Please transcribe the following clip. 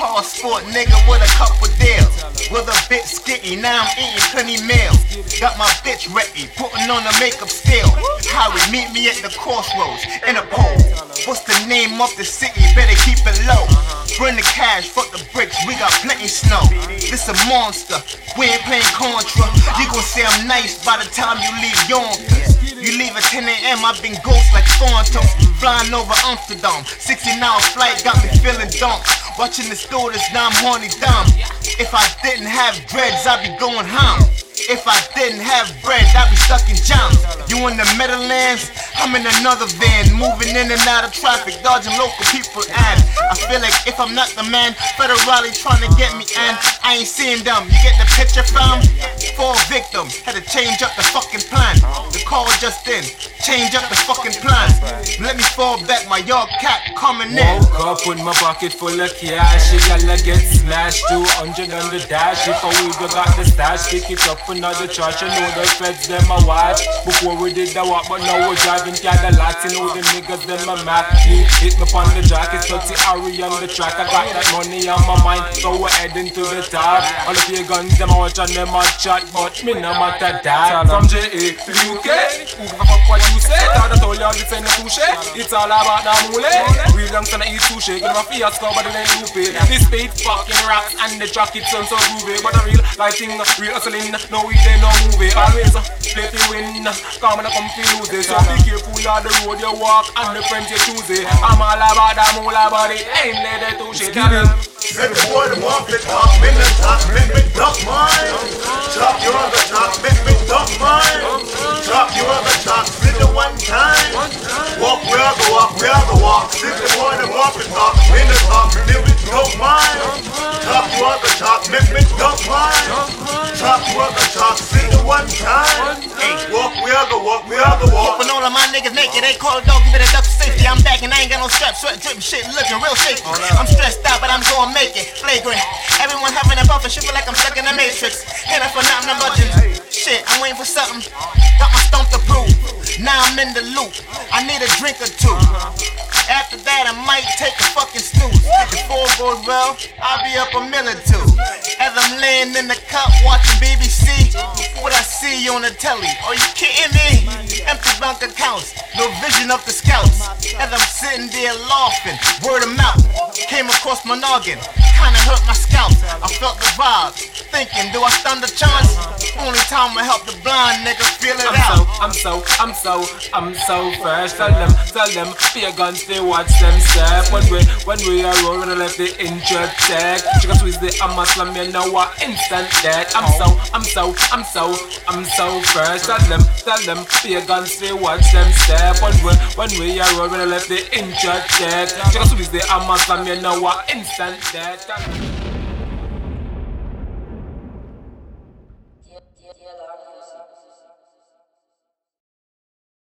car sport nigga with a couple deals. With a bit skitty, now I'm eating plenty meals. Got my bitch ready, putting on the makeup still. Harry, meet me at the crossroads, Interpol. What's the name of the city? Better keep it low. Bring the cash, fuck the bricks, we got plenty snow. This a monster, we ain't playing Contra. You gon' say I'm nice by the time you leave Yonkers. You leave at 10 a.m., I've been ghost like Thornton. Flying over Amsterdam, 16 hour flight got me feeling dumb. Watching the stewardess, now I'm horny dumb. If I didn't have dreads, I'd be going home. If I didn't have bread, I'd be stuck in jams. You in the Meadowlands? I'm in another van, moving in and out of traffic, dodging local people. And I feel like if I'm not the man, federally trying to get me, and I ain't seeing them. You get the picture, fam? Four victims, had to change up the fucking plan. The call just in, change up the fucking plan. Let me fall back, my yard cat coming in. Woke up with my pocket full of cash. You gotta get smashed. 200 on the dash. If I would got the stash, pick it up another charge. I know the feds them a watch. Before we did the walk, but now we're driving Cadillacs. You know the niggas them a map. Hit me on the jack, it's Dutty Harry on the track. I got that money on my mind, so we're heading to the top. All of your guns, them a watch and them a chat, but me no matter that. From JA UK, who fuck what you say? Thought I you all this ain't no touche. It's all about the mule. Real youngster eat sushi, give them a fiasco, but it ain't loopy. This beat fucking rocks and the track it sounds so groovy, but a real life thing, real hustling. No we they no movie. Always play to win, come and come to lose it. So be careful of the road you walk and the friends you choose it. I'm all about that moolah, but it ain't let it to shit. Said the boy them want it top, in the top, make me duck mine. On the top, spin the one time. Walk where I go, walk where I go, walk. When all of my niggas naked, they call a dog, give it a duck for safety. I'm back and I ain't got no strap, sweat dripping, shit looking real shaky. I'm stressed out, but I'm gonna make it flagrant. Everyone having a buffer, shit feel like I'm stuck in the matrix. And if I'm not, I'm budget. Shit, I'm waiting for something. Got my stump to prove. Now I'm in the loop. I need a drink or two. After that, I might take a goes well, I'll be up a mill or two. As I'm laying in the cup watching BBC, what I see on the telly. Are you kidding me? Empty bank accounts, no vision of the scouts. As I'm sitting there laughing, word of mouth came across my noggin. Kinda hurt my scalp. I felt the vibe, thinking, do I stand a chance? Only time I help the blind nigga feel it out. I'm so, I'm so, I'm so fresh. Tell them, tell them, fear guns, they watch them step. When we, when we are rolling, I left the injured. She got twist the I'm slam, you know what, instant death. I'm so, I'm so, I'm so, I'm so fresh. Tell them, tell them, fear guns, they watch them step. When we, when we are rolling, I left the injured. She got twist the I'm slam, you know what, instant death.